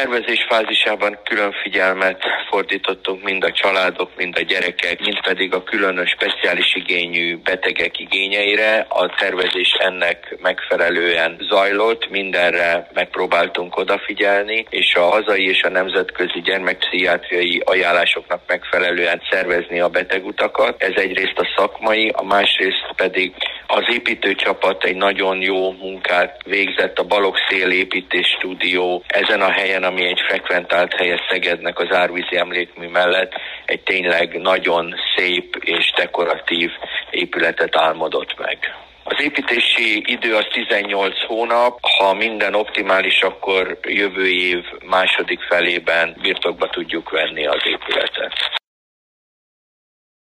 tervezés fázisában külön figyelmet fordítottunk mind a családok, mind a gyerekek, mind pedig a különös speciális igényű betegek igényeire. A tervezés ennek megfelelően zajlott, mindenre megpróbáltunk odafigyelni, és a hazai és a nemzetközi gyermekpszichiátriai ajánlásoknak megfelelően szervezni a betegutakat. Ez egyrészt a szakmai, a másrészt pedig az építőcsapat egy nagyon jó munkát végzett, a Balog Szél építés stúdió ezen a helyen, ami egy frekventált helye Szegednek az árvízi emlékmű mellett, egy tényleg nagyon szép és dekoratív épületet álmodott meg. Az építési idő az 18 hónap, ha minden optimális, akkor jövő év második felében birtokba tudjuk venni az épületet.